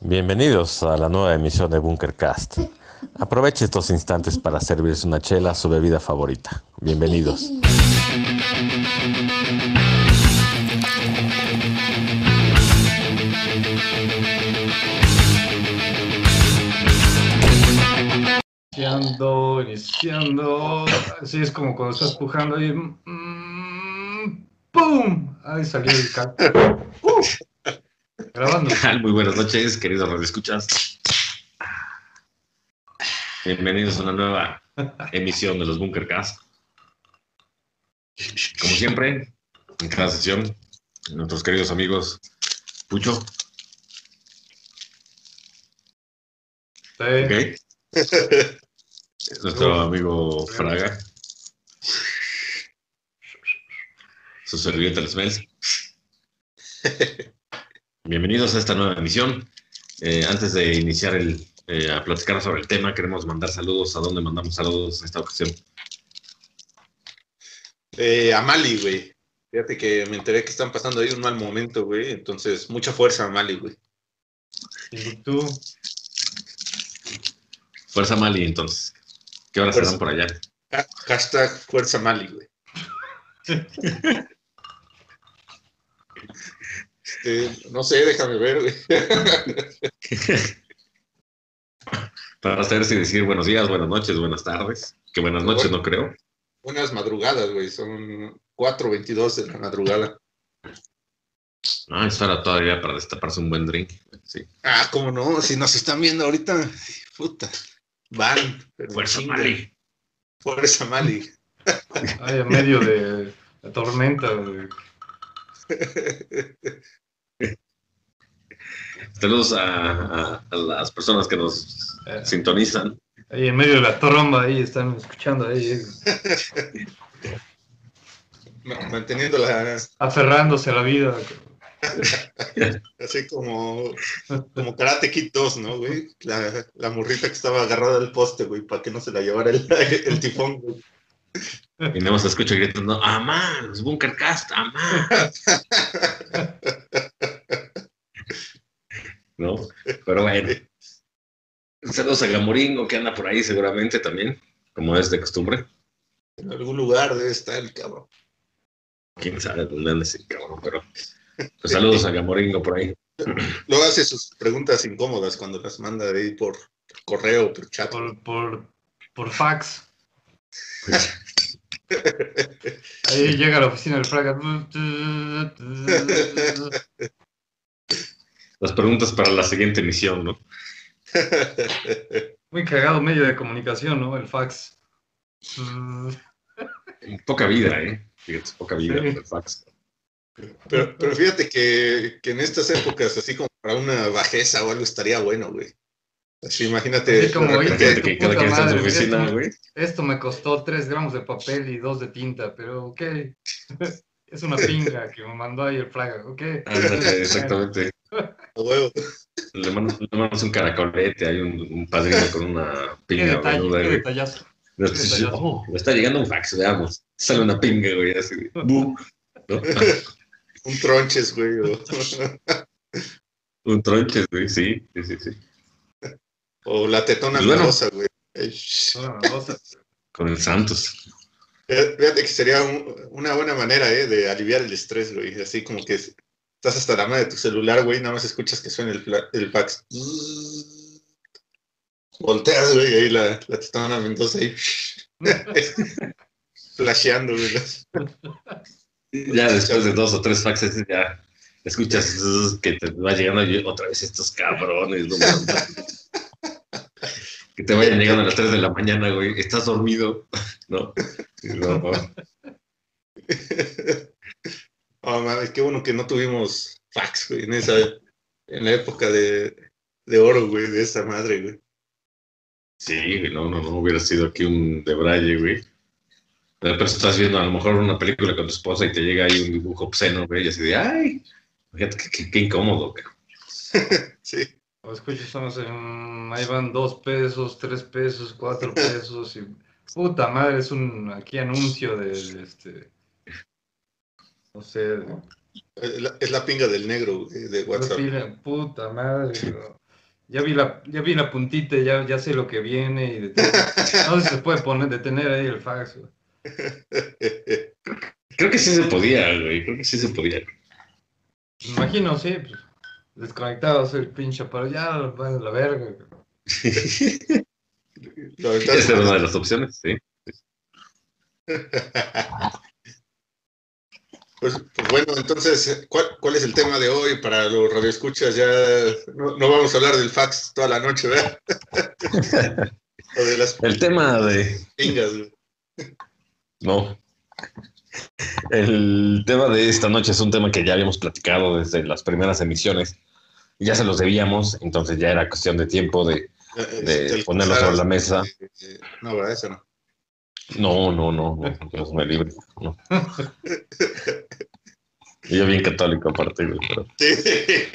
Bienvenidos a la nueva emisión de Bunkercast. Aproveche estos instantes para servirse una chela, su bebida favorita. Bienvenidos. Iniciando, iniciando. Así es como cuando estás pujando ahí. mm, ¡Pum! Ahí salió el cat. ¡Uh! Grabando. Muy buenas noches, queridos radioescuchas. Bienvenidos a una nueva emisión de los Bunkercast. Como siempre, en cada sesión, nuestros queridos amigos Pucho, Sí. ¿ok? Nuestro amigo Fraga. Su el Smells. Bienvenidos a esta nueva emisión. Eh, antes de iniciar el, eh, a platicar sobre el tema, queremos mandar saludos. ¿A dónde mandamos saludos en esta ocasión? Eh, a Mali, güey. Fíjate que me enteré que están pasando ahí un mal momento, güey. Entonces, mucha fuerza a Mali, güey. Y tú, Fuerza Mali, entonces. ¿Qué horas Fuerza. serán por allá? Ha- Hashtag fuerza Mali, güey. Este, no sé, déjame ver, güey. Para saber si decir buenos días, buenas noches, buenas tardes. Que buenas noches no creo. Unas madrugadas, güey. Son 4.22 de la madrugada. No, es hora todavía para destaparse un buen drink. Sí. Ah, cómo no. Si nos están viendo ahorita, puta. Van. pero Fuerza chinga. Mali. Fuerza Mali. ahí en medio de la tormenta. güey. Saludos a, a- a las personas que nos Eh, sintonizan. ahí en medio de la tromba, ahí están escuchando, ahí, Ma- Manteniendo la. aferrándose a la vida. Así como. Como Karate Kid 2, ¿no, güey? La, la morrita que estaba agarrada al poste, güey, para que no se la llevara el, el tifón, güey. Y nada más escucho gritando, ¡Amá! ¡Los Bunkercast! ¡Amá! ¿No? Pero bueno. Saludos a Gamoringo que anda por ahí seguramente también, como es de costumbre. En algún lugar debe estar el cabrón. Quién sabe dónde anda ese cabrón, pero. pues saludos a Gamoringo por ahí. Luego hace sus preguntas incómodas cuando las manda de ahí por correo, por chat. Por, por, por fax. Ahí llega a la oficina del Fraga. Las preguntas para la siguiente emisión, ¿no? Muy cagado medio de comunicación, ¿no? El fax. Poca vida, ¿eh? Fíjate, poca vida Sí. el fax. Pero, pero fíjate que, que en estas épocas, así como para una bajeza o algo, estaría bueno, güey. Así, imagínate. Así como, que cada quien está en su oficina, esto- güey. Esto me costó 3 gramos de papel y 2 de tinta, pero ok. Es una pinga que me mandó ahí el Fraga, ok. Ándale, exactamente. a huevo. Le mandas, le mandas un caracolete, hay un, un padrino con una Qué pinga, detalle, qué detallazo. Qué dices, detallazo. oh, me está llegando un fax, veamos. Sale una pinga, güey, así ¿no? Un tronches, güey. Un tronches, güey, sí, sí, sí, sí. O la tetona bueno. melosa, güey. Con el Santos. Fíjate que sería un- una buena manera, ¿eh? De aliviar el estrés, güey. Así como que estás hasta la madre de tu celular, güey, nada más escuchas que suena el, el fax. Volteas, güey, ahí la, la tetona Mendoza ahí. Flasheando, güey. Ya después de dos o tres faxes, ya escuchas que te va llegando otra vez estos cabrones, no. Que te vayan llegando a las 3 de la mañana, güey. Estás dormido, ¿no? No, no. Oh, mames, qué bueno que no tuvimos fax, güey, en esa, en la época de, de oro, güey, de esa madre, güey. Sí, güey, no, no, no hubiera sido aquí un de Braille, güey. De repente estás viendo a lo mejor una película con tu esposa y te llega ahí un dibujo obsceno, güey, y así de, ay, fíjate qué, qué- qué incómodo, güey. Sí. O escucho, estamos en. Ahí van 2 pesos, 3 pesos, 4 pesos. Y, puta madre, es un aquí anuncio de, de este. No sé, de- Es la, es la pinga del negro, güey, de WhatsApp. puta madre. bro. ya vi la, ya vi la puntita, ya, ya sé lo que viene y de todo. No se puede poner, detener ahí el fax. güey. Creo que sí se podía, güey. Creo que sí se podía. Me imagino, sí, pues, desconectado el pinche, pero ya a la verga. verdad es una de las opciones, sí. Pues, pues bueno, entonces, ¿cuál, cuál es el tema de hoy para los radioescuchas? Ya no, no vamos a hablar del fax toda la noche, ¿verdad? o de las El tema de. No. El tema de esta noche es un tema que ya habíamos platicado desde las primeras emisiones. Ya se los debíamos, entonces ya era cuestión de tiempo de. Eh, De el ponerlo Zara, sobre la mesa. eh, eh, No, ¿verdad? Esa no. No, no, no, no, Dios me libre. No. Yo bien católico aparte, güey, pero. Sí,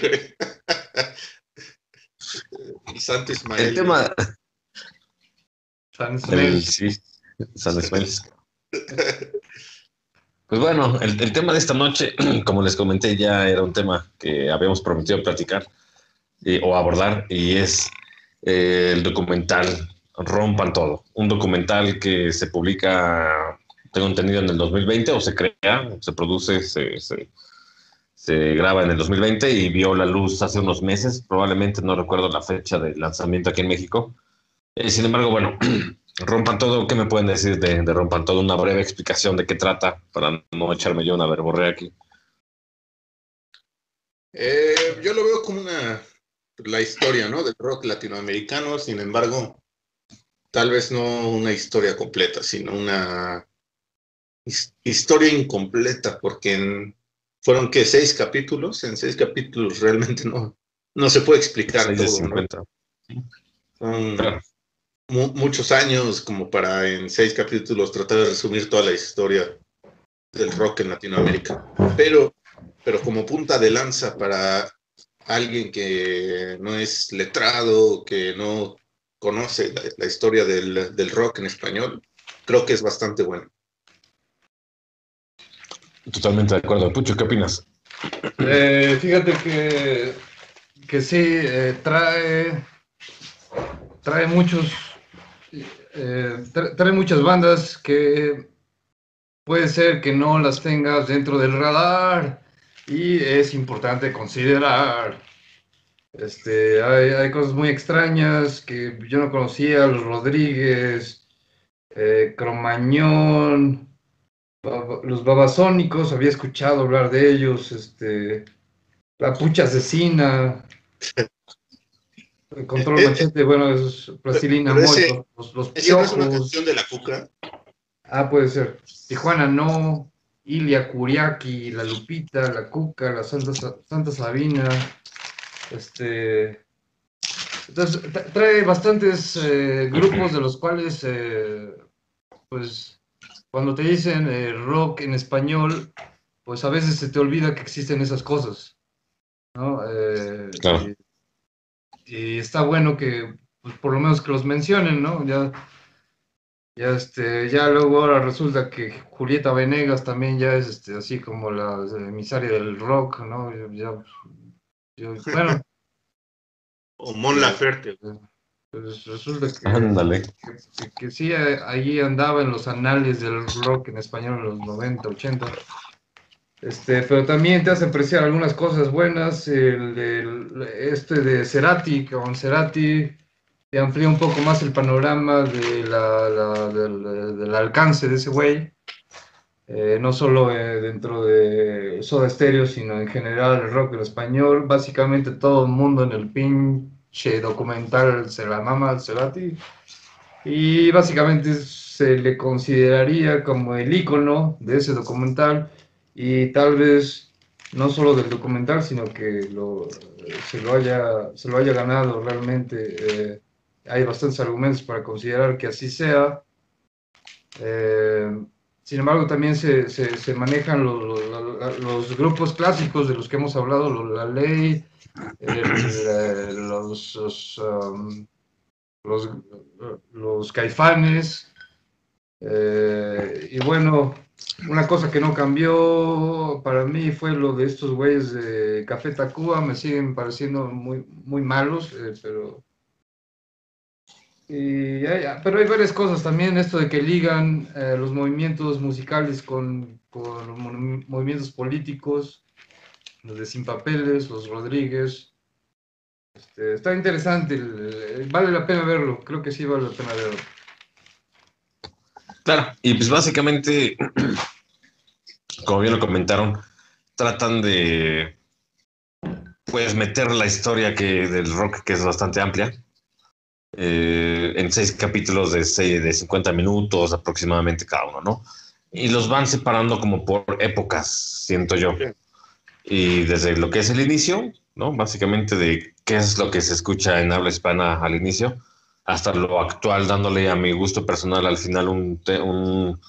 güey. El Santo Ismael. El tema. San El, Smell. sí, San Ismael. Pues bueno, el, tema de esta noche, como les comenté, ya era un tema que habíamos prometido platicar eh, o abordar y es eh, el documental Rompan Todo. Un documental que se publica, tengo entendido, en el 2020 o se crea, se produce, se, se, se graba en el 2020 y vio la luz hace unos meses. Probablemente no recuerdo la fecha de lanzamiento aquí en México. Eh, sin embargo, bueno, Rompan todo, ¿qué me pueden decir de, de Rompan todo? Una breve explicación de qué trata, para no echarme yo una verborrea aquí. Eh, yo lo veo como una la historia, ¿no? Del rock latinoamericano, sin embargo, tal vez no una historia completa, sino una his- historia incompleta, porque en- fueron que seis capítulos, en seis capítulos realmente no, no se puede explicar todo, ¿no? 50. Son Claro. Mu- muchos años como para en seis capítulos tratar de resumir toda la historia del rock en Latinoamérica. Pero, pero como punta de lanza para alguien que no es letrado, que no conoce la, la historia del, del rock en español, creo que es bastante bueno. Totalmente de acuerdo. Pucho, ¿qué opinas? Eh, fíjate que, que sí, eh, trae, trae muchos, eh, tra- trae muchas bandas que puede ser que no las tengas dentro del radar y es importante considerar. Este, hay, cosas muy extrañas que yo no conocía, los Rodríguez, eh, Cromañón, los babasónicos, había escuchado hablar de ellos, este, la pucha asesina, control Eh, eh, machete, bueno, es plastilina pero ese- Moy, los, los ¿Esa no es una canción de la cuca? ah, puede ser, Tijuana no, Ilia Kuriaki, la Lupita, la Cuca, la Santa, Sa- Santa Sabina, este, entonces tra- trae bastantes eh, grupos de los cuales, eh, pues, cuando te dicen eh, rock en español, pues a veces se te olvida que existen esas cosas, ¿no? Eh, Claro. Y, y está bueno que, pues, por lo menos que los mencionen, ¿no? Ya, ya, este, ya luego ahora resulta que Julieta Venegas también ya es este, así como la emisaria del rock, ¿no? Ya, bueno, O Mon Laferte. pues resulta que, Ándale. que, que sí, eh, ahí andaba en los anales del rock en español en los 90, 80. Este, pero también te hace apreciar algunas cosas buenas. El, el- este de Cerati, con Cerati, te amplía un poco más el panorama de la, la- del, del alcance de ese güey. Eh, no solo eh, dentro de Soda Stereo, sino en general el rock en español. Básicamente todo el mundo en el pinche documental se la mama al Cerati. Y básicamente se le consideraría como el ícono de ese documental y tal vez no solo del documental, sino que lo, se, lo haya, se lo haya ganado realmente. eh, hay bastantes argumentos para considerar que así sea. Eh, sin embargo, también se, se- se manejan los, los- los grupos clásicos de los que hemos hablado, la ley, el- eh, los, los, um, los, los caifanes, eh, y bueno, Una cosa que no cambió para mí fue lo de estos güeyes de Café Tacuba, me siguen pareciendo muy, muy malos, eh, pero... Pero hay varias cosas también, esto de que ligan eh, los movimientos musicales con, con movimientos políticos, los de Sin Papeles, los Rodríguez. Este, está interesante, vale la pena verlo, creo que sí vale la pena verlo. Claro, y pues básicamente, como bien lo comentaron, tratan de pues meter la historia que del rock que es bastante amplia eh, en seis capítulos de, seis, de 50 minutos aproximadamente cada uno, ¿no? Y los van separando como por épocas, siento yo. Y desde lo que es el inicio, ¿no? Básicamente de qué es lo que se escucha en habla hispana al inicio, hasta lo actual, dándole a mi gusto personal al final un, un,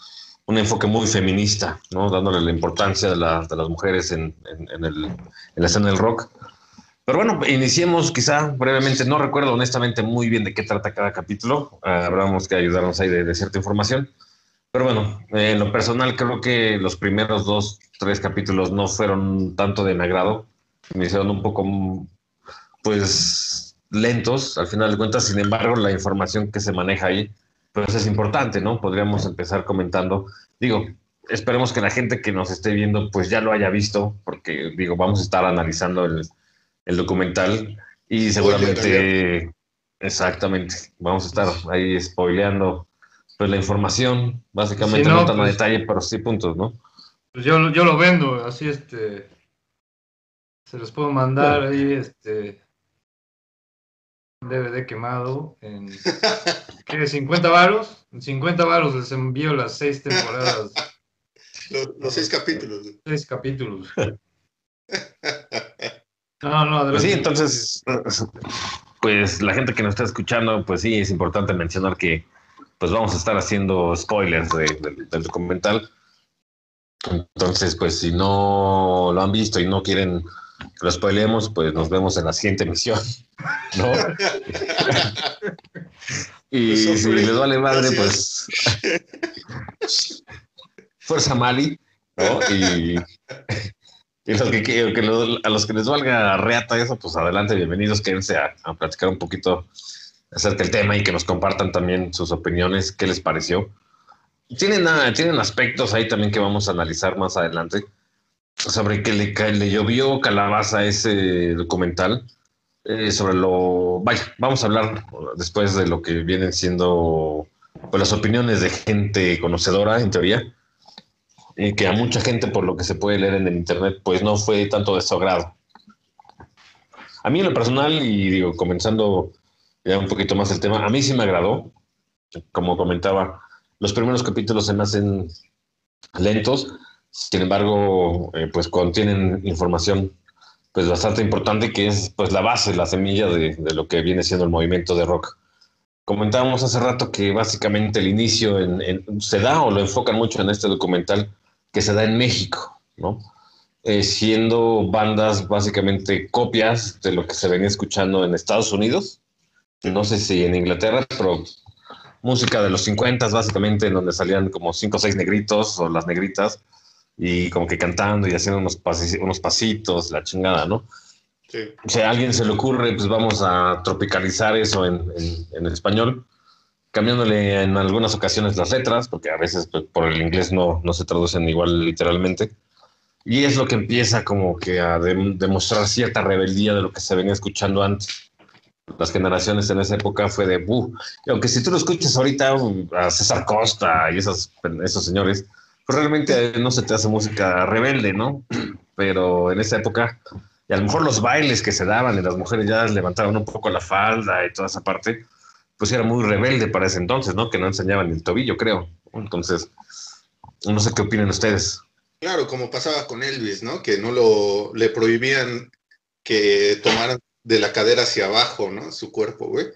un enfoque muy feminista, ¿no? dándole la importancia de, la, de las mujeres en, en, el, en, la escena del rock. Pero bueno, iniciemos quizá brevemente, no recuerdo honestamente muy bien de qué trata cada capítulo, uh, habremos que ayudarnos ahí de, de, cierta información. Pero bueno, eh, en lo personal creo que los primeros dos, tres capítulos no fueron tanto de mi agrado, me hicieron un poco, pues, lentos, al final de cuentas, sin embargo, la información que se maneja ahí, pues es importante, ¿no? Podríamos empezar comentando, digo, esperemos que la gente que nos esté viendo, pues ya lo haya visto, porque, digo, vamos a estar analizando el, el documental y seguramente, exactamente, vamos a estar ahí spoileando pues la información, básicamente no, tan a pues detalle, pero sí puntos, ¿no? Pues yo, yo lo vendo, así este, se los puedo mandar ahí, este, DVD quemado en ¿qué, 50 varos. En 50 varos les envío las seis temporadas. Los, los seis capítulos. Seis capítulos. No, no, pues sí, entonces, pues la gente que nos está escuchando, pues sí, es importante mencionar que pues vamos a estar haciendo spoilers de, de, del documental. Entonces, pues si no lo han visto y no quieren lo spoilemos, pues nos vemos en la siguiente emisión, ¿no? y si les vale madre, pues fuerza Mali, ¿no? Y, y los que, que a los que les valga reata eso, pues adelante, bienvenidos, quédense a, a platicar un poquito acerca del tema y que nos compartan también sus opiniones, qué les pareció. Tienen, tienen aspectos ahí también que vamos a analizar más adelante sobre que le, llovió calabaza ese documental. Eh, sobre lo. Vaya, vamos a hablar después de lo que vienen siendo pues, las opiniones de gente conocedora, en teoría, y que a mucha gente, por lo que se puede leer en el internet, pues no fue tanto de su agrado. A mí, en lo personal, y digo, comenzando ya un poquito más el tema, a mí sí me agradó. Como comentaba, los primeros capítulos se me hacen lentos, sin embargo, eh, pues contienen información pues bastante importante que es pues la base, la semilla de, de, lo que viene siendo el movimiento de rock. Comentábamos hace rato que básicamente el inicio en, en, se da o lo enfocan mucho en este documental que se da en México, ¿no? Eh, siendo bandas básicamente copias de lo que se venía escuchando en Estados Unidos, no sé si en Inglaterra, pero música de los 50 básicamente, en donde salían como cinco o seis negritos o las negritas, y como que cantando y haciendo unos, unos pasitos, la chingada, ¿no? Sí. Si a alguien se le ocurre, pues vamos a tropicalizar eso en, en, en, español, cambiándole en algunas ocasiones las letras, porque a veces pues, por el inglés no, no se traducen igual literalmente. Y es lo que empieza como que a de, demostrar cierta rebeldía de lo que se venía escuchando antes. Las generaciones en esa época fue de, buh. Y aunque si tú lo escuchas ahorita a César Costa y esos, esos señores, pues realmente no se te hace música rebelde, ¿no? Pero en esa época, y a lo mejor los bailes que se daban y las mujeres ya levantaban un poco la falda y toda esa parte, pues era muy rebelde para ese entonces, ¿no? Que no enseñaban el tobillo, creo. Entonces, no sé qué opinan ustedes. Claro, como pasaba con Elvis, ¿no? Que no lo le prohibían que tomaran de la cadera hacia abajo, ¿no? Su cuerpo, güey.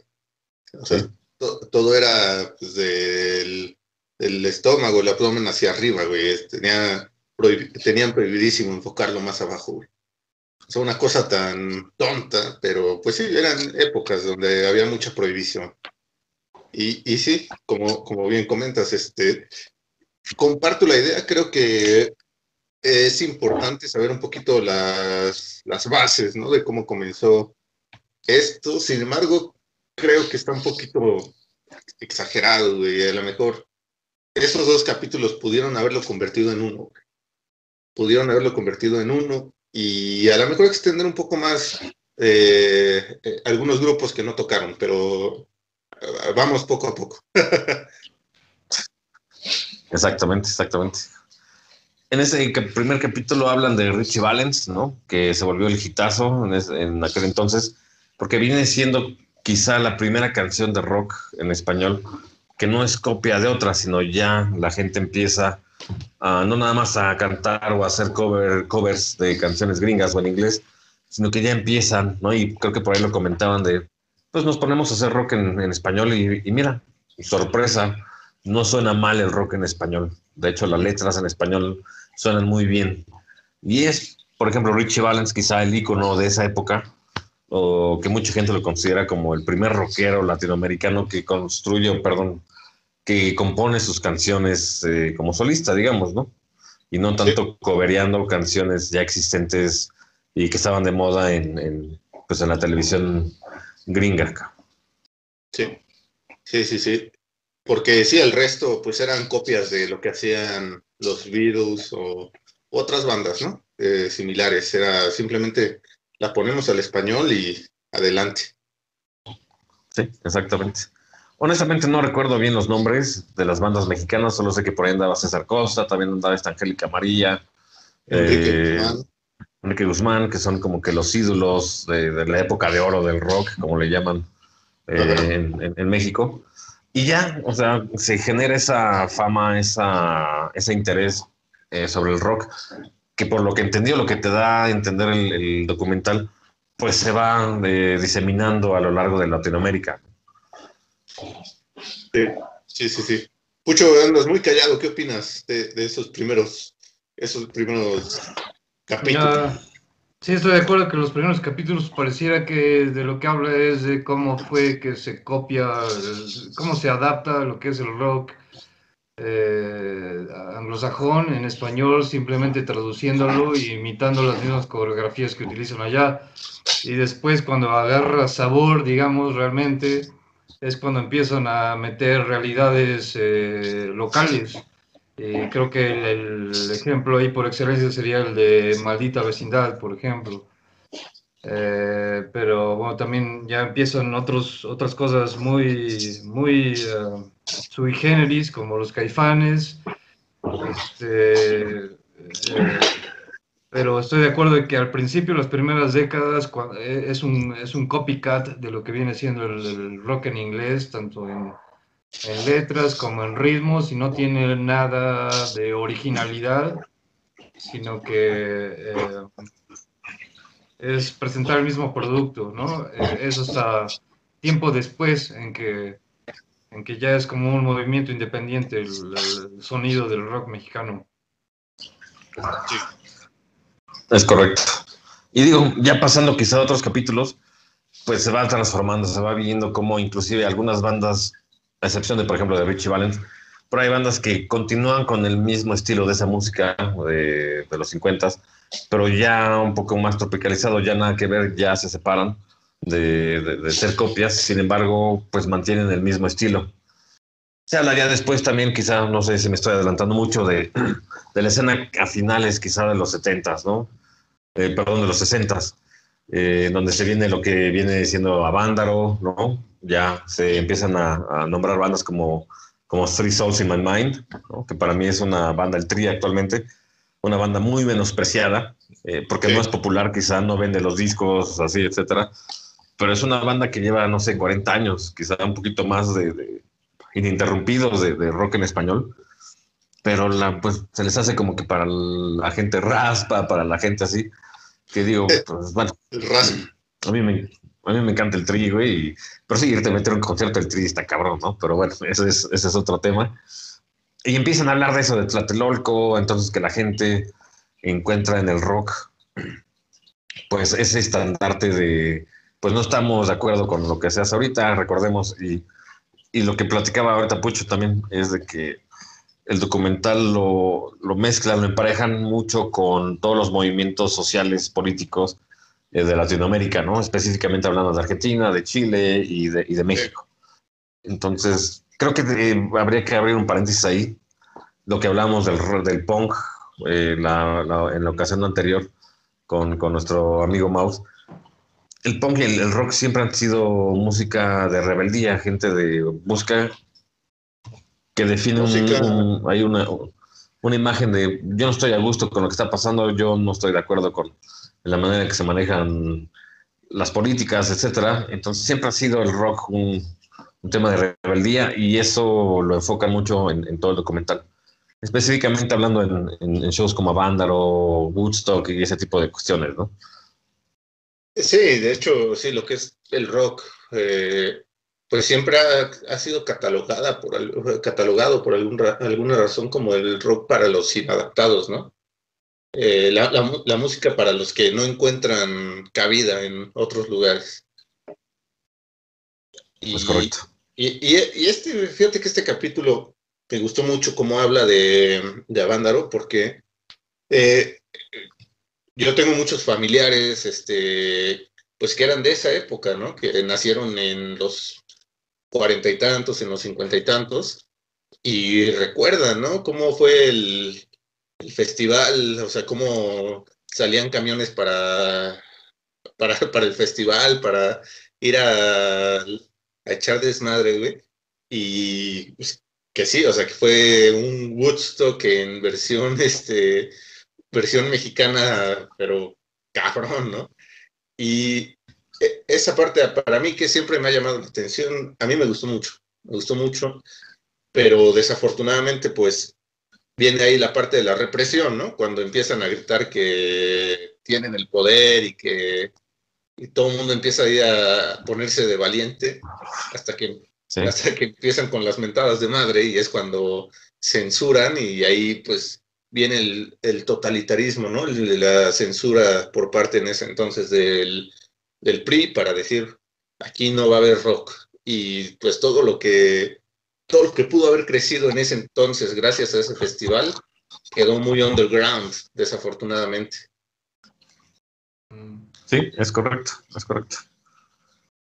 O sea, sí. to, todo era pues, del el estómago, el abdomen hacia arriba, güey. Tenía prohib tenían prohibidísimo enfocarlo más abajo, güey. O sea, una cosa tan tonta, pero pues sí, eran épocas donde había mucha prohibición. Y, y sí, como, como bien comentas, este, comparto la idea, creo que es importante saber un poquito las, las bases, ¿no? De cómo comenzó esto. Sin embargo, creo que está un poquito exagerado, güey. A lo mejor esos dos capítulos pudieron haberlo convertido en uno. Pudieron haberlo convertido en uno y a lo mejor extender un poco más eh, eh, algunos grupos que no tocaron, pero eh, vamos poco a poco. exactamente, exactamente. En ese primer capítulo hablan de Richie Valens, ¿no? Que se volvió el hitazo en, en aquel entonces, porque viene siendo quizá la primera canción de rock en español que no es copia de otra, sino ya la gente empieza a, no nada más a cantar o a hacer cover, covers de canciones gringas o en inglés, sino que ya empiezan, ¿no? Y creo que por ahí lo comentaban de, pues nos ponemos a hacer rock en, español y, mira, sorpresa, no suena mal el rock en español. De hecho, las letras en español suenan muy bien. Y es, por ejemplo, Richie Valens, quizá el icono de esa época, o que mucha gente lo considera como el primer rockero latinoamericano que construye, perdón, que compone sus canciones eh, como solista, digamos, ¿no? Y no tanto cobereando canciones ya existentes y que estaban de moda en, pues en la televisión gringa. Sí, sí, sí, sí. Porque sí, el resto pues eran copias de lo que hacían los Beatles o otras bandas, ¿no? Eh, similares. Era simplemente la ponemos al español y adelante. Sí, exactamente. Honestamente no recuerdo bien los nombres de las bandas mexicanas, solo sé que por ahí andaba César Costa, también andaba esta Angélica María, Enrique, eh, Guzmán. Enrique Guzmán, que son como que los ídolos de, la época de oro del rock, como le llaman eh, en, México. Y ya, o sea, se genera esa fama, esa, ese interés eh, sobre el rock, que por lo que entendió, lo que te da a entender el, documental, pues se va eh, diseminando a lo largo de Latinoamérica. Sí, sí, sí. sí. Pucho, andas muy callado. ¿Qué opinas de, esos primeros, esos primeros capítulos? sí, estoy de acuerdo que los primeros capítulos pareciera que de lo que habla es de cómo fue que se copia, cómo se adapta lo que es el rock eh, anglosajón en español, simplemente traduciéndolo y imitando las mismas coreografías que utilizan allá. Y después cuando agarra sabor, digamos, realmente es cuando empiezan a meter realidades eh, locales. creo que el, ejemplo ahí por excelencia sería el de Maldita Vecindad, por ejemplo. Eh, pero bueno, también ya empiezan otros, otras cosas muy, muy uh, sui generis, como los caifanes. Este, eh, pero estoy de acuerdo en que al principio, las primeras décadas, es, un, es un copycat de lo que viene siendo el, rock en inglés, tanto en, letras como en ritmos, y no tiene nada de originalidad, sino que es presentar el mismo producto, ¿no? Eh, es hasta tiempo después en que, en que ya es como un movimiento independiente el, sonido del rock mexicano. Es correcto. Y digo, ya pasando quizá a otros capítulos, pues se va transformando, se va viendo como inclusive algunas bandas, a excepción de, por ejemplo, de Richie Valens, pero hay bandas que continúan con el mismo estilo de esa música de, de los 50 pero ya un poco más tropicalizado, ya nada que ver, ya se separan de, de, ser copias, sin embargo, pues mantienen el mismo estilo. Se hablaría después también, quizá, no sé si me estoy adelantando mucho, de, de la escena a finales quizá de los 70 ¿no? Eh, perdón, de los 60 eh, donde se viene lo que viene siendo Avándaro, ¿no? Ya se empiezan a, a, nombrar bandas como, como Three Souls in My Mind, ¿no? que para mí es una banda, el Tri actualmente, una banda muy menospreciada, eh, porque no es popular, quizá no vende los discos, así, etcétera. Pero es una banda que lleva, no sé, 40 años, quizá un poquito más de, ininterrumpidos de, rock en español. Pero la, pues se les hace como que para la gente raspa, para la gente así, que digo, eh, pues bueno. A mí me, a mí me encanta el tri, güey, pero sí, irte a meter un concierto del tri está cabrón, ¿no? Pero bueno, ese es, ese es otro tema. Y empiezan a hablar de eso, de Tlatelolco, entonces que la gente encuentra en el rock, pues ese estandarte de, pues no estamos de acuerdo con lo que se hace ahorita, recordemos, y, y lo que platicaba ahorita Pucho también es de que el documental lo, lo mezclan, lo emparejan mucho con todos los movimientos sociales, políticos eh, de Latinoamérica, ¿no? Específicamente hablando de Argentina, de Chile y de, y de México. Entonces, creo que eh, habría que abrir un paréntesis ahí. Lo que hablamos del, del punk eh, en la ocasión anterior con, con nuestro amigo Maus. El punk y el, el, rock siempre han sido música de rebeldía, gente de busca que define un, un, hay una, una imagen de yo no estoy a gusto con lo que está pasando, yo no estoy de acuerdo con la manera en que se manejan las políticas, etcétera. Entonces siempre ha sido el rock un, un tema de rebeldía y eso lo enfocan mucho en, en todo el documental. Específicamente hablando en, en, en, shows como Vándaro, Woodstock y ese tipo de cuestiones, ¿no? Sí, de hecho, sí, lo que es el rock, eh, pues siempre ha, ha, sido catalogada por, catalogado por algún, alguna razón como el rock para los inadaptados, ¿no? Eh, la, la, la, música para los que no encuentran cabida en otros lugares. Y, es correcto. Y, y, y, este, fíjate que este capítulo me gustó mucho cómo habla de, de Avándaro, porque eh, yo tengo muchos familiares, este, pues que eran de esa época, ¿no? Que nacieron en los cuarenta y tantos, en los cincuenta y tantos, y recuerdan, ¿no? Cómo fue el, festival, o sea, cómo salían camiones para, para, para el festival, para ir a, a echar desmadre, güey. Y pues, que sí, o sea, que fue un Woodstock en versión, este, versión mexicana, pero cabrón, ¿no? Y esa parte para mí que siempre me ha llamado la atención, a mí me gustó mucho, me gustó mucho, pero desafortunadamente pues viene ahí la parte de la represión, ¿no? Cuando empiezan a gritar que tienen el poder y que y todo el mundo empieza ahí a ponerse de valiente hasta que, sí. hasta que empiezan con las mentadas de madre y es cuando censuran y ahí pues viene el, el totalitarismo, ¿no? La censura por parte en ese entonces del, del PRI para decir aquí no va a haber rock y pues todo lo que todo lo que pudo haber crecido en ese entonces gracias a ese festival quedó muy underground, desafortunadamente. Sí, es correcto, es correcto.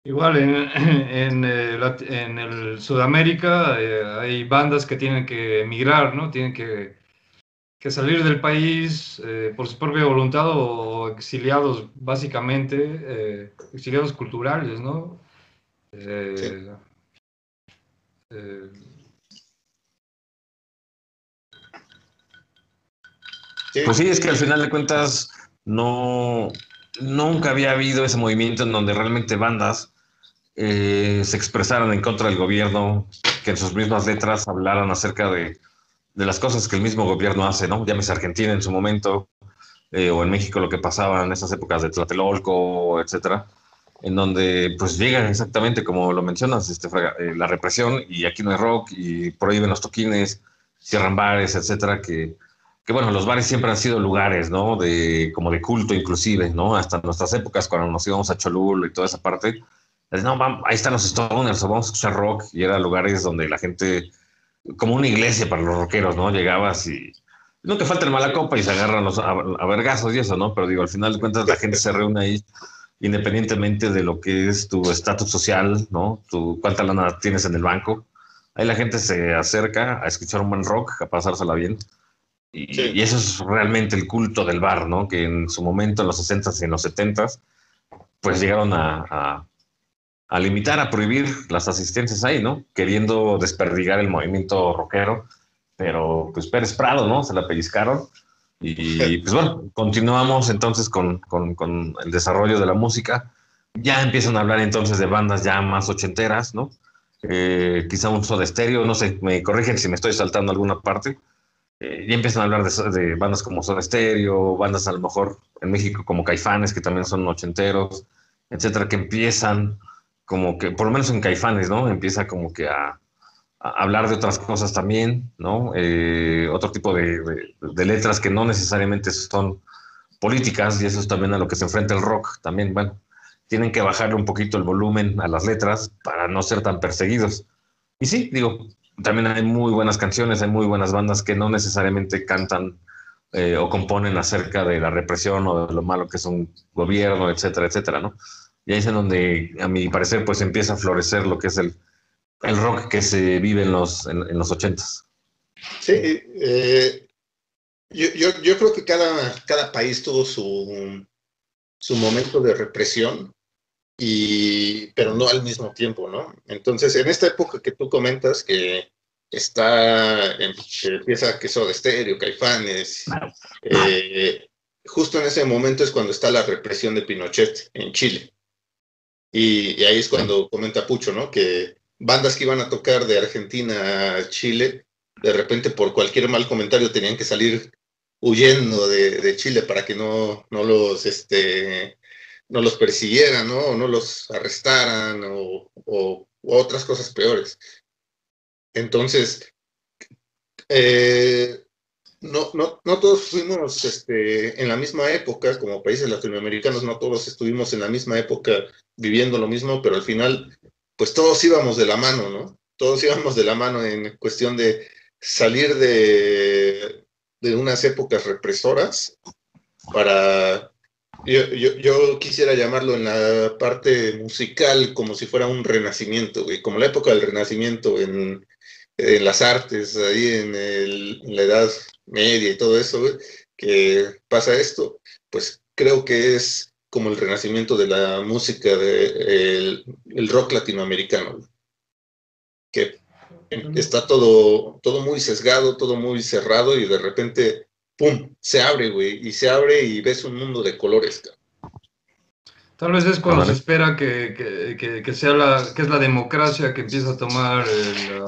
Igual en, en, eh, en el Sudamérica eh, hay bandas que tienen que emigrar, ¿no? Tienen que, que salir del país eh, por su propia voluntad o exiliados, básicamente, eh, exiliados culturales, ¿no? Sí. Eh, pues sí, es que al final de cuentas no nunca había habido ese movimiento en donde realmente bandas se expresaran en contra del gobierno, que en sus mismas letras hablaran acerca de, de las cosas que el mismo gobierno hace, ¿no? Llámese Argentina en su momento, eh, o en México lo que pasaba en esas épocas de Tlatelolco, etcétera en donde pues llega exactamente como lo mencionas, este, eh, la represión y aquí no hay rock y prohíben los toquines, cierran bares, etcétera, que, que bueno, los bares siempre han sido lugares, ¿no? De, como de culto inclusive, ¿no? Hasta nuestras épocas cuando nos íbamos a Cholula y toda esa parte, no, vamos, ahí están los stoners, vamos a escuchar rock y eran lugares donde la gente, como una iglesia para los rockeros, ¿no? Llegabas y no te falta el mala copa y se agarran los, a, a vergazos y eso, ¿no? Pero digo, al final de cuentas la gente se reúne ahí independientemente de lo que es tu estatus social, ¿no? Tu, cuánta lana tienes en el banco. Ahí la gente se acerca a escuchar un buen rock, a pasársela bien. Y, sí. y eso es realmente el culto del bar, ¿no? Que en su momento, en los 60s y en los 70s, pues llegaron a, a, a, limitar, a prohibir las asistencias ahí, ¿no? Queriendo desperdigar el movimiento rockero. Pero pues Pérez Prado, ¿no? Se la pellizcaron y pues bueno, continuamos entonces con, con, el desarrollo de la música. Ya empiezan a hablar entonces de bandas ya más ochenteras, ¿no? Eh, quizá un Soda Stereo, no sé, me corrigen si me estoy saltando alguna parte. Eh, ya empiezan a hablar de, bandas como Soda Stereo, bandas a lo mejor en México como Caifanes, que también son ochenteros, etcétera, que empiezan como que, por lo menos en Caifanes, ¿no? Empieza como que a, hablar de otras cosas también, ¿no? Eh, otro tipo de, letras que no necesariamente son políticas, y eso es también a lo que se enfrenta el rock. También, bueno, tienen que bajarle un poquito el volumen a las letras para no ser tan perseguidos. Y sí, digo, también hay muy buenas canciones, hay muy buenas bandas que no necesariamente cantan eh, o componen acerca de la represión o de lo malo que es un gobierno, etcétera, etcétera, ¿no? Y ahí es en donde, a mi parecer, pues empieza a florecer lo que es el, el rock que se vive en los, en, los ochentas. Sí, eh, yo, yo, yo, creo que cada, cada país tuvo su, su momento de represión, y, pero no al mismo tiempo, ¿no? Entonces, en esta época que tú comentas que está, que empieza que de estéreo, caifanes, eh, justo en ese momento es cuando está la represión de Pinochet en Chile. Y, y ahí es cuando comenta Pucho, ¿no? Que bandas que iban a tocar de Argentina a Chile, de repente por cualquier mal comentario tenían que salir huyendo de, Chile para que no, no los este, no los persiguieran, ¿no? O no los arrestaran o, otras cosas peores. Entonces, eh, no, no, no, todos fuimos este, en la misma época, como países latinoamericanos, no todos estuvimos en la misma época viviendo lo mismo, pero al final pues todos íbamos de la mano, ¿no? Todos íbamos de la mano en cuestión de salir de, de unas épocas represoras para... Yo, yo, quisiera llamarlo en la parte musical como si fuera un renacimiento, güey, como la época del renacimiento en, en las artes, ahí en, el, en, la Edad Media y todo eso, güey, que pasa esto, pues creo que es como el renacimiento de la música, de, el, rock latinoamericano, que está todo, todo muy sesgado, todo muy cerrado y de repente, ¡pum!, se abre, güey, y se abre y ves un mundo de colores. Tal vez es cuando se espera que, que, que, sea la, que es la democracia que empieza a tomar el,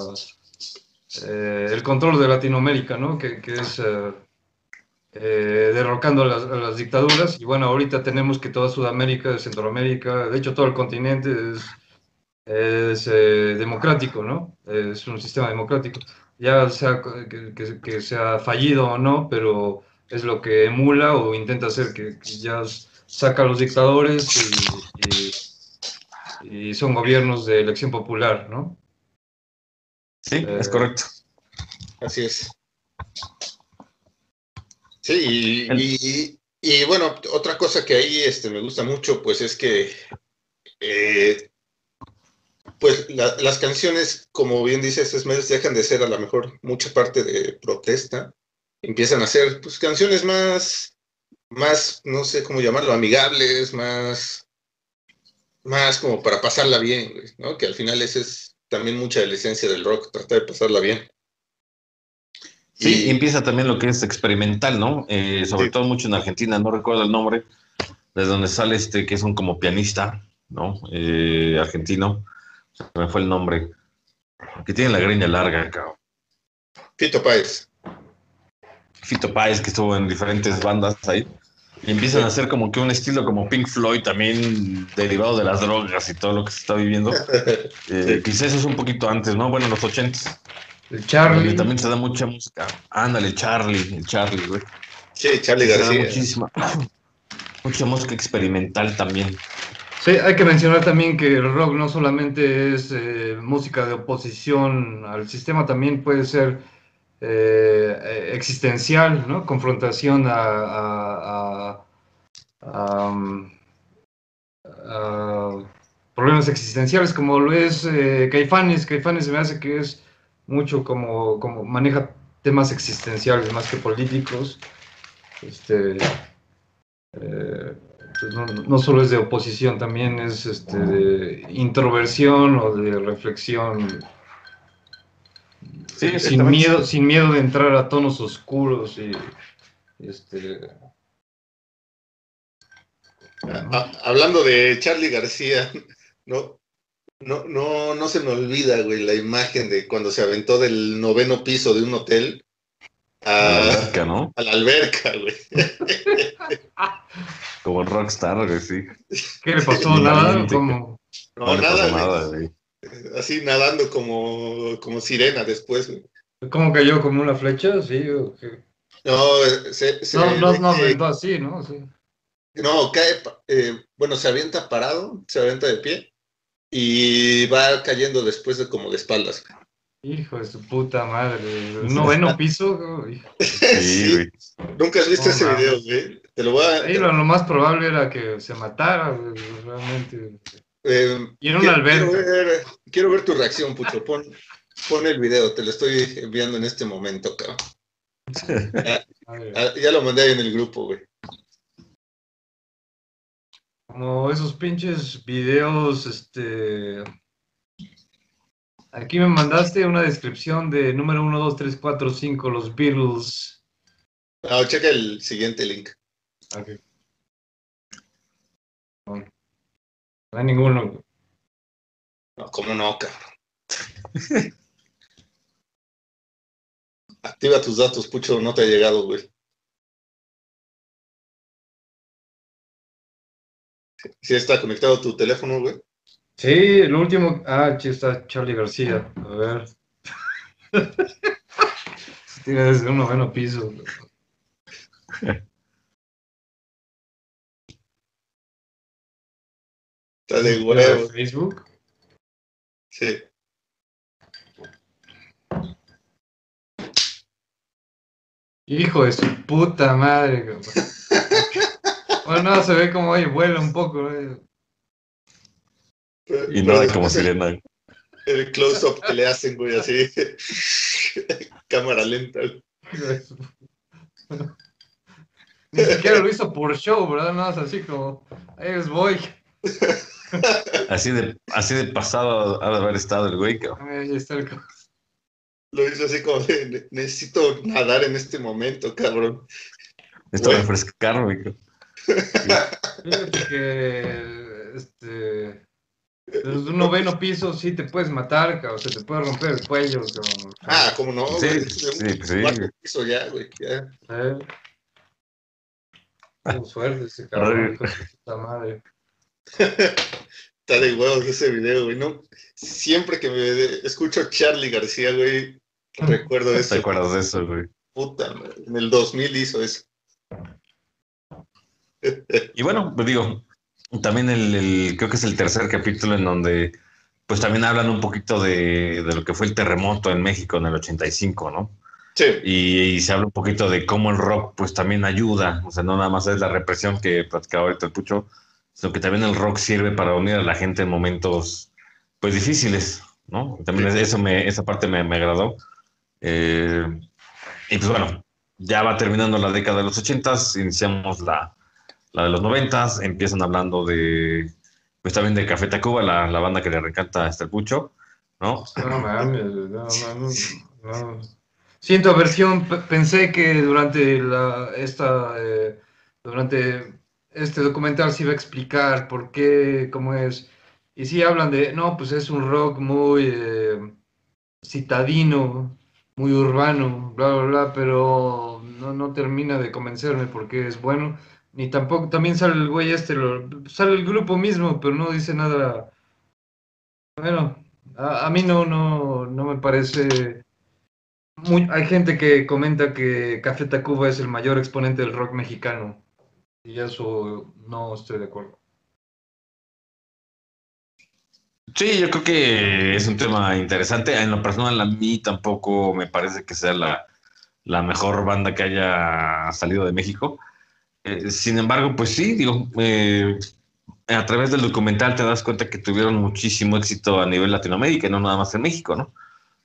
eh, el control de Latinoamérica, ¿no? Que, es... Eh, eh, derrocando las, las, dictaduras. Y bueno, ahorita tenemos que toda Sudamérica, Centroamérica, de hecho todo el continente es, es eh, democrático, ¿no? Es un sistema democrático. Ya sea que, que, sea fallido o no, pero es lo que emula o intenta hacer que, ya saca a los dictadores y, y, son gobiernos de elección popular, ¿no? Sí, es correcto. Así es. Sí, y, bueno, otra cosa que ahí este, me gusta mucho, pues es que eh, pues las canciones, como bien dice Sesmedes, dejan de ser a lo mejor mucha parte de protesta, empiezan a ser pues canciones más, más, no sé cómo llamarlo, amigables, más, más como para pasarla bien, ¿no? Que al final esa es también mucha de la esencia del rock, tratar de pasarla bien. Sí, y empieza también lo que es experimental, ¿no? Eh, sobre todo mucho en Argentina, no recuerdo el nombre, desde donde sale este, que es un como pianista, ¿no? Eh, argentino, se me fue el nombre, que tiene la greña larga, cabrón. Fito Páez. Fito Páez, que estuvo en diferentes bandas ahí. Y empiezan a hacer como que un estilo como Pink Floyd, también derivado de las drogas y todo lo que se está viviendo. Eh, quizás eso es un poquito antes, ¿no? Bueno, en los ochentas. El Charlie. también se da mucha música. Ándale, Charlie, el Charlie, güey. Sí, Charlie García. Muchísima, mucha música experimental también. Sí, hay que mencionar también que el rock no solamente es eh, música de oposición al sistema, también puede ser eh, existencial, ¿no? Confrontación a, um, a, problemas existenciales, como lo es eh, Caifanes. Caifanes me hace que es mucho como, como maneja temas existenciales más que políticos. Este, eh, pues no, no, solo es de oposición, también es este, de introversión o de reflexión. Sin, miedo, sin miedo de entrar a tonos oscuros y este, Hablando de Charlie García, ¿no? No, no, no se me olvida, güey, la imagen de cuando se aventó del noveno piso de un hotel a, la alberca, ¿no? A la alberca, güey. Como el rockstar, güey, sí. ¿Qué le pasó? ¿Nada? ¿Cómo? No, no nada, nada, güey. Así nadando como, como sirena después. ¿Cómo cayó como una flecha? Sí, o qué? No, se, se, no, no, no, aventó así, ¿no? Sí. No, cae, eh, bueno, se avienta parado, se avienta de pie y va cayendo después de como de espaldas. Hijo de su puta madre. Un noveno piso. hijo. Sí, güey. Nunca has visto No, ese video, güey. Te lo voy a. Lo, lo más probable era que se matara, güey, realmente. Eh, Y en una quiero, alberca. quiero ver, quiero ver tu reacción, Pucho. Pon, pon el video, te lo estoy enviando en este momento, cabrón. Ah, Ya lo mandé ahí en el grupo, güey. Como esos pinches videos, este... Aquí me mandaste una descripción de número 1, 2, 3, 4, 5, los Beatles. No, checa el siguiente link. No, no hay ninguno. güey. No, ¿cómo no, cabrón? Activa tus datos, Pucho, no te ha llegado, güey. Si está conectado tu teléfono, güey. Sí, el último... Ah, aquí está Charlie García. A ver. Tiene desde un noveno piso. güey. Está de ¿De huevo. Facebook? Sí. Hijo de su puta madre. cabrón. Bueno, no, se ve como, oye, vuela un poco. ¿no? Y no de como sirena. El close-up que le hacen, güey, así. Cámara lenta. Ni siquiera lo hizo por show, ¿verdad? Nada más así como, ahí les voy. Así de, así de pasado ha de haber estado el güey, cabrón. Está el Lo hizo así como de, "Ne- necesito nadar en este momento, cabrón. Esto Güey. refrescarme, cabrón. Fíjate que, este, desde un noveno piso sí te puedes matar, cabrón, se te puede romper el cuello, cabrón. Ah, ¿cómo no? Sí, güey? sí, pues sí, Cuarto güey. piso ya, güey. Ya. Eh. Tuvo suerte ese cabrón, puta madre. Está de huevos ese video, güey. No, siempre que me escucho Charlie García, güey, recuerdo ¿Te eso. acuerdas de eso, güey? Puta, en el 2000 hizo eso. Y bueno, pues digo, también el, el- creo que es el tercer capítulo en donde pues también hablan un poquito de, de lo que fue el terremoto en México en el 85, ¿no? Sí, Y, y se habla un poquito de cómo el rock pues también ayuda, o sea, no nada más es la represión que platicaba ahorita el Pucho, sino que también el rock sirve para unir a la gente en momentos pues difíciles, ¿no? También Sí. eso me, esa parte me, me agradó. Eh, y pues bueno, ya va terminando la década de los 80s, iniciamos la, la de los 90s, empiezan hablando de, pues también de Café Tacuba, la, la banda que le encanta hasta el Pucho, ¿no? No mames, no, no, no. Siento aversión, pe- pensé que durante la, esta, eh, durante este documental se iba a explicar por qué, cómo es, y sí hablan de, no, pues es un rock muy eh, citadino, muy urbano, bla, bla, bla, pero no, no termina de convencerme porque es bueno, ni tampoco, también sale el güey este, sale el grupo mismo, pero no dice nada, bueno, a, a mí no, no, no me parece. muy- hay gente que comenta que Café Tacuba es el mayor exponente del rock mexicano. Y eso no estoy de acuerdo. Sí, yo creo que es un tema interesante. En lo personal, a mí tampoco me parece que sea la, la mejor banda que haya salido de México. Eh, sin embargo, pues sí, digo, eh, a través del documental te das cuenta que tuvieron muchísimo éxito a nivel Latinoamérica y no nada más en México, ¿no?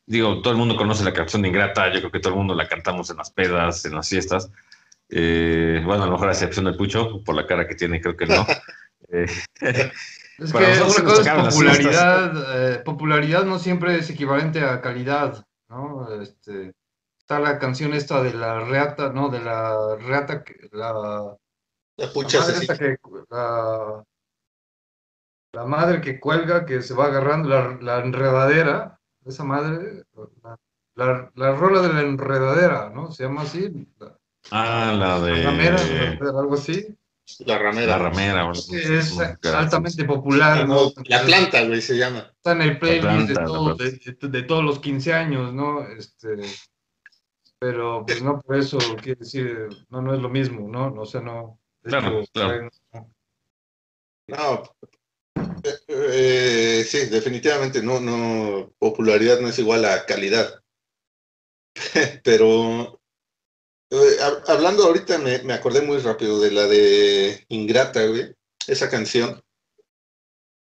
Digo, todo el mundo conoce la canción de Ingrata, yo creo que todo el mundo la cantamos en las pedas, en las fiestas. Eh, bueno, a lo mejor a excepción del Pucho, por la cara que tiene, creo que no. Eh, Es que una cosa es popularidad. eh, popularidad no siempre es equivalente a calidad, ¿no? Este, está la canción esta de la reata, ¿no? De la reata, que- la, la la pucha madre así. esta que, la, la madre que cuelga, que se va agarrando la, la enredadera, esa madre, la, la, la rola de la enredadera, ¿no? Se llama así, la, ah, la de... la ramera, algo así. La ramera. La ramera. bueno, Es altamente popular, ¿no? no, la planta, güey, se llama. Está en el playlist de, todo- de, todos los 15 años, ¿no? Este, pero pues no por eso quiere decir, no, no es lo mismo, ¿no? O sea, no. Claro, hecho, claro. No, Eh, sí, definitivamente no, no, popularidad no es igual a calidad. Pero eh, hablando ahorita me, me, acordé muy rápido de la de Ingrata, güey, esa canción.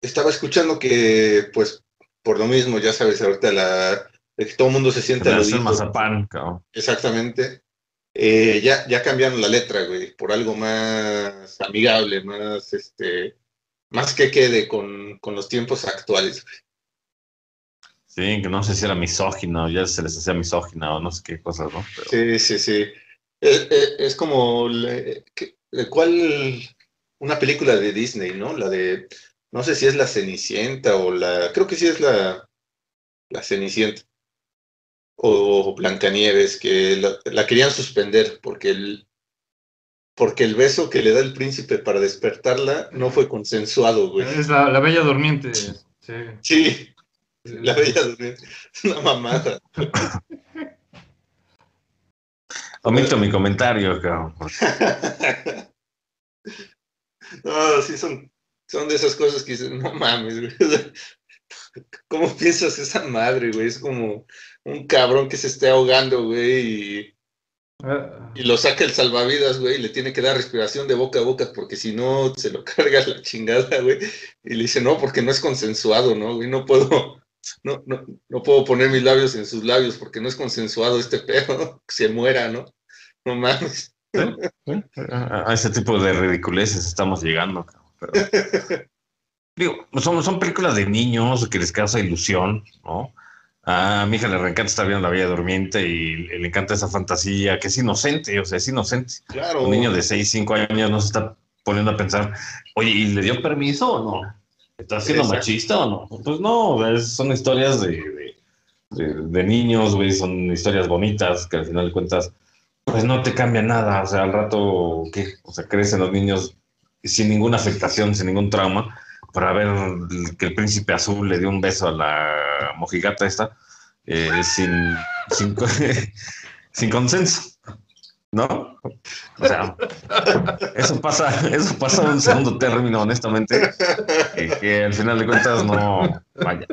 Estaba escuchando que, pues, por lo mismo, ya sabes, ahorita la, que todo el mundo se siente al mazapán, cabrón. Exactamente. Eh, ya, ya cambiaron la letra, güey, por algo más amigable, más, este, más que quede con, con los tiempos actuales. Sí, que no sé si era misógino, ya se les hacía misógina o no sé qué cosas, ¿no? Sí, sí, sí. Es, es, como, le, ¿cuál? Una película de Disney, ¿no? La de, no sé si es la Cenicienta o la, creo que sí es la, la Cenicienta o Blancanieves, que la, la, querían suspender porque el, porque el beso que le da el príncipe para despertarla no fue consensuado, güey. Es la, la bella durmiente. Sí. sí. la bella durmiente. Es una mamada. Omito mi comentario, cabrón. no, sí, son, son de esas cosas que dicen, no mames, güey. ¿Cómo piensas esa madre, güey? Es como un cabrón que se esté ahogando, güey, y, ah. y lo saca el salvavidas, güey, y le tiene que dar respiración de boca a boca, porque si no, se lo carga la chingada, güey. Y le dice, no, porque no es consensuado, ¿no, güey? No puedo, no, no, no puedo poner mis labios en sus labios porque no es consensuado este pedo, que se muera, ¿no? No mames. A ese tipo de ridiculeces estamos llegando, pero... Digo, son, son películas de niños que les causa ilusión, ¿no? A mi hija le encanta estar viendo La Bella Durmiente y le encanta esa fantasía que es inocente, o sea, es inocente. Claro. Un niño de 6, 5 años no se está poniendo a pensar, oye, ¿y le dio permiso o no? ¿Está siendo machista o no? Pues no, son historias de, de, niños, güey, son historias bonitas que al final de cuentas, pues no te cambia nada. O sea, al rato, ¿qué? O sea, crecen los niños sin ninguna afectación, sin ningún trauma para ver que el príncipe azul le dio un beso a la mojigata esta eh, sin, sin, sin, consenso, ¿no? O sea, eso pasa, eso pasa en segundo término, honestamente, que, al final de cuentas no, vaya,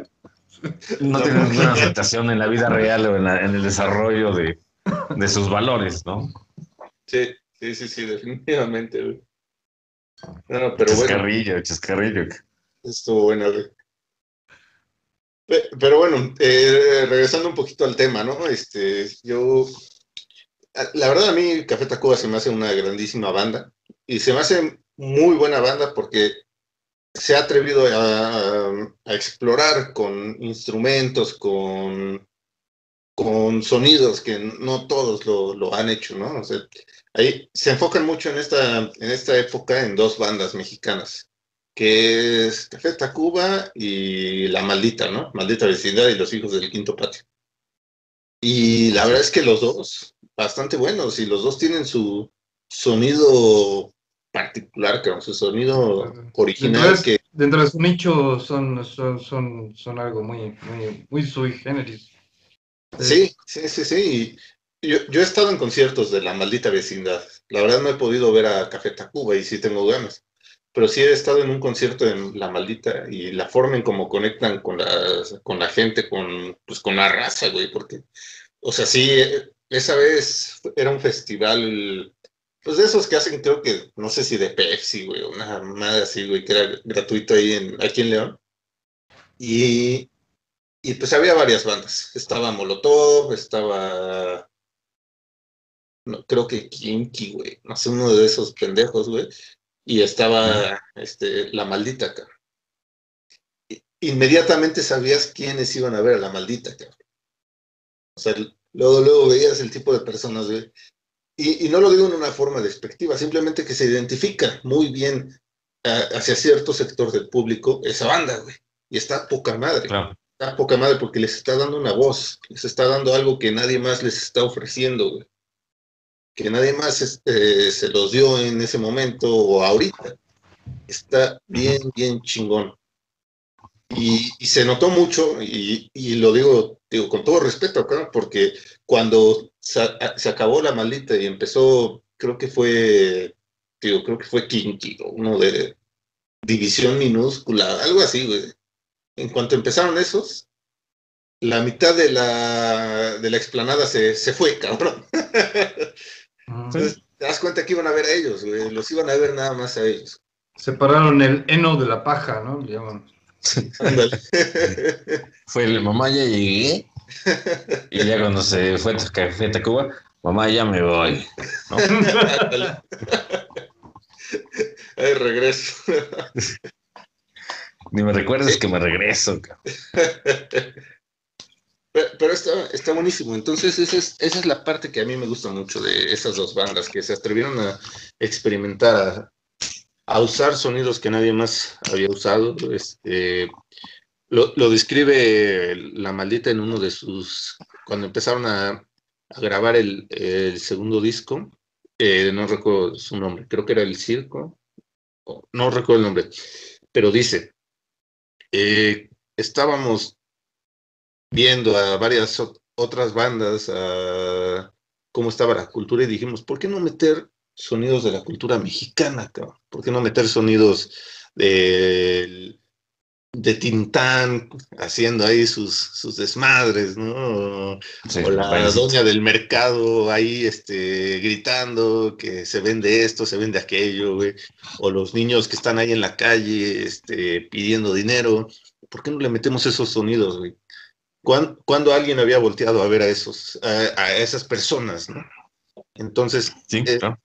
no tiene ninguna afectación en la vida real o en, el desarrollo de, de, sus valores, ¿no? Sí, sí, sí, sí, definitivamente. No, pero chascarrillo, bueno. chascarrillo. Estuvo buena, Pero bueno, eh, regresando un poquito al tema, ¿no? Este, yo, la verdad a mí Café Tacuba se me hace una grandísima banda y se me hace muy buena banda porque se ha atrevido a, explorar con instrumentos, con, con sonidos que no todos lo, lo han hecho, ¿no? Ahí se enfocan mucho en esta, en esta época en dos bandas mexicanas que es Café Tacuba y La Maldita, ¿no? Maldita Vecindad y Los Hijos del Quinto Patio. Y la verdad es que los dos, bastante buenos, y los dos tienen su sonido particular, creo, su sonido original. Dentro de, que... dentro de su nicho son, son, son, son algo muy, muy, muy sui generis. Sí, sí, sí, sí. Yo, yo, he estado en conciertos de La Maldita Vecindad. La verdad no he podido ver a Café Tacuba y sí tengo ganas pero sí he estado en un concierto en La Maldita y la forma en cómo conectan con la, con la gente, con, pues, con la raza, güey, porque, o sea, sí, esa vez era un festival, pues de esos que hacen, creo que, no sé si de Pepsi, güey, una madre así, güey, que era gratuito ahí en, aquí en León. Y, y pues había varias bandas. Estaba Molotov, estaba no, creo que Kinky, güey, no sé, uno de esos pendejos, güey y estaba este, la maldita, acá. Inmediatamente sabías quiénes iban a ver a la maldita, acá. O sea, luego, luego veías el tipo de personas, güey. Y, no lo digo en una forma despectiva, simplemente que se identifica muy bien hacia cierto sector del público esa banda, güey. Y está poca madre. Está poca madre porque les está dando una voz, les está dando algo que nadie más les está ofreciendo, güey que nadie más este, se los dio en ese momento o ahorita. Está bien, bien chingón. Y, se notó mucho, y, lo digo, digo con todo respeto porque cuando se, acabó la maldita y empezó, creo que fue, digo, creo que fue Kinky, uno de, división minúscula, algo así, güey. En cuanto empezaron esos, la mitad de la, de la explanada se, se fue, cabrón. Entonces, te das cuenta que iban a ver a ellos, güey. Los iban a ver nada más a ellos. Separaron el heno de la paja, ¿no? Le llaman. Fue el mamá, ya llegué. Y ya cuando se fue a Tacuba, mamá, ya me voy. ¿no? Ay, regreso. Ni me recuerdes que me regreso. cabrón. Pero, está, está buenísimo. Entonces, esa es, esa es la parte que a mí me gusta mucho de esas dos bandas, que se atrevieron a experimentar, a, usar sonidos que nadie más había usado. Este, lo, lo describe la maldita en uno de sus, cuando empezaron a, grabar el, el segundo disco, eh, no recuerdo su nombre, creo que era El Circo, no recuerdo el nombre, pero dice, eh, estábamos viendo a varias ot- otras bandas, a cómo estaba la cultura y dijimos, ¿por qué no meter sonidos de la cultura mexicana, cabrón? ¿Por qué no meter sonidos de, de Tintán haciendo ahí sus, sus desmadres, ¿no? Sí, o la parece- doña del mercado ahí este, gritando que se vende esto, se vende aquello, güey. O los niños que están ahí en la calle este, pidiendo dinero. ¿Por qué no le metemos esos sonidos, güey? ¿Cuán- ¿Cuándo alguien había volteado a ver a, esos, a, a esas personas, no? Entonces, Sí, eh, claro.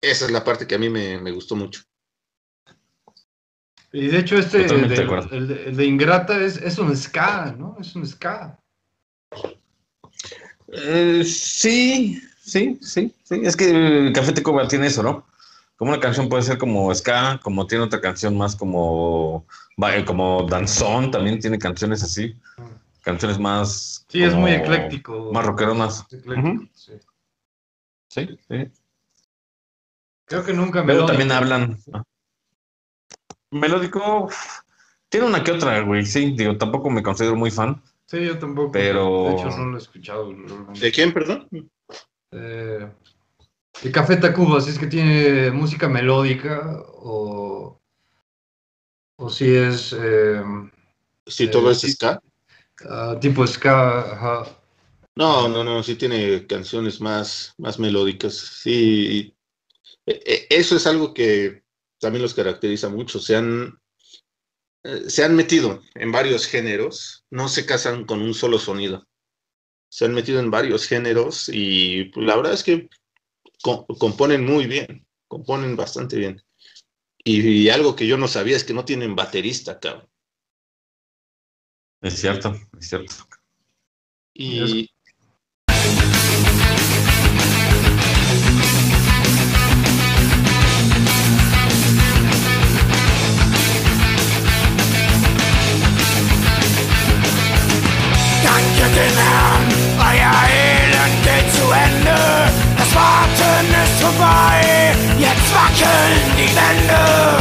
esa es la parte que a mí me, me gustó mucho. Y de hecho, este, el de, el el Ingrata es, es un ska, ¿no? Es un ska. Eh, sí, sí, sí, sí. Es que Café Tacuba tiene eso, ¿no? Como una canción puede ser como ska, como tiene otra canción más como, como danzón, también tiene canciones así. Canciones más. Sí, es muy ecléctico. Más rockeronas. Es sí. Sí, sí. Creo que nunca me Pero también hablan. Melódico. Tiene una que otra, güey. Sí, digo, tampoco me considero muy fan. Sí, yo tampoco. Pero- De hecho, no lo he escuchado. realmente. ¿De quién, perdón? Eh, el Café Tacuba, si es que tiene música melódica o, o si es eh, Si Eh, todo es sí. ska. Ah, tipo ska. No, no, no, sí tiene canciones más, más melódicas. Sí, E- e- eso es algo que también los caracteriza mucho. Se han, eh, se han metido en varios géneros, no se casan con un solo sonido. Se han metido en varios géneros y pues, la verdad es que co- componen muy bien, componen bastante bien. Y, y algo que yo no sabía es que no tienen baterista, cabrón. Es cierto, es cierto. Y, Danke dem Herrn, euer Elend geht zu Ende. Das Warten ist vorbei, jetzt wackeln die Wände.